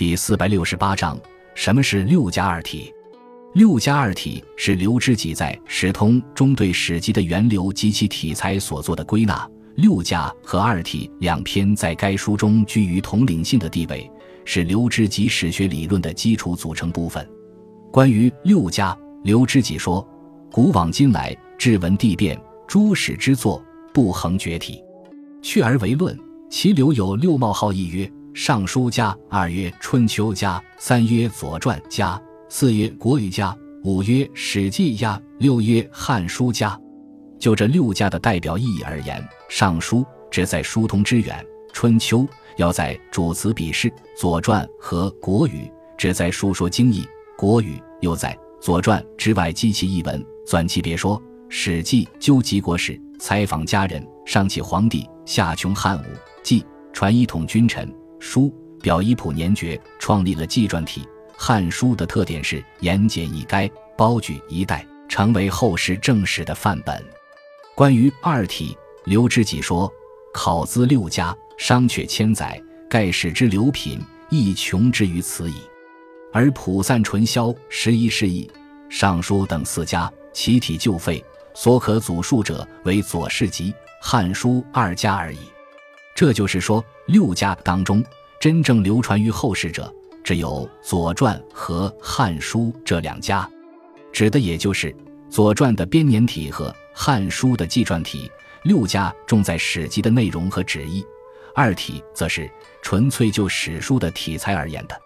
第四百六十八章：什么是六家二体？六家二体是刘知几在《史通》中对《史籍》的源流及其体裁所做的归纳。六家和二体两篇在该书中居于统领性的地位，是刘知几史学理论的基础组成部分。关于六家，刘知几说：“古往今来，志文地变，诸史之作，不恒绝体。去而为论，其流有六冒号：一曰《尚书家》，二曰《春秋家》，三曰《左传家》。”四曰国语家，五曰史记家，六曰汉书家。就这六家的代表意义而言，《尚书》只在疏通之远，《春秋》要在主词比试，《左传》和《国语》只在述说经义，《国语》又在《左传》之外积其一文，钻其别说，《史记》究极国史，采访家人，上启皇帝，下穷汉武，记传一统君臣，书表一普年爵，创立了纪传体。《汉书》的特点是言简意赅，包举一代，成为后世正史的范本。关于二体，刘知几说：“考资六家，商榷千载，盖史之流品，亦穷之于此矣。而普散纯销，十一世义，尚书等四家，其体就废，所可祖述者为左氏集、汉书二家而已。这就是说，六家当中真正流传于后世者。”只有《左传》和《汉书》这两家，指的也就是《左传》的编年体和《汉书》的纪传体。六家重在史籍的内容和旨意，二体则是纯粹就史书的题材而言的。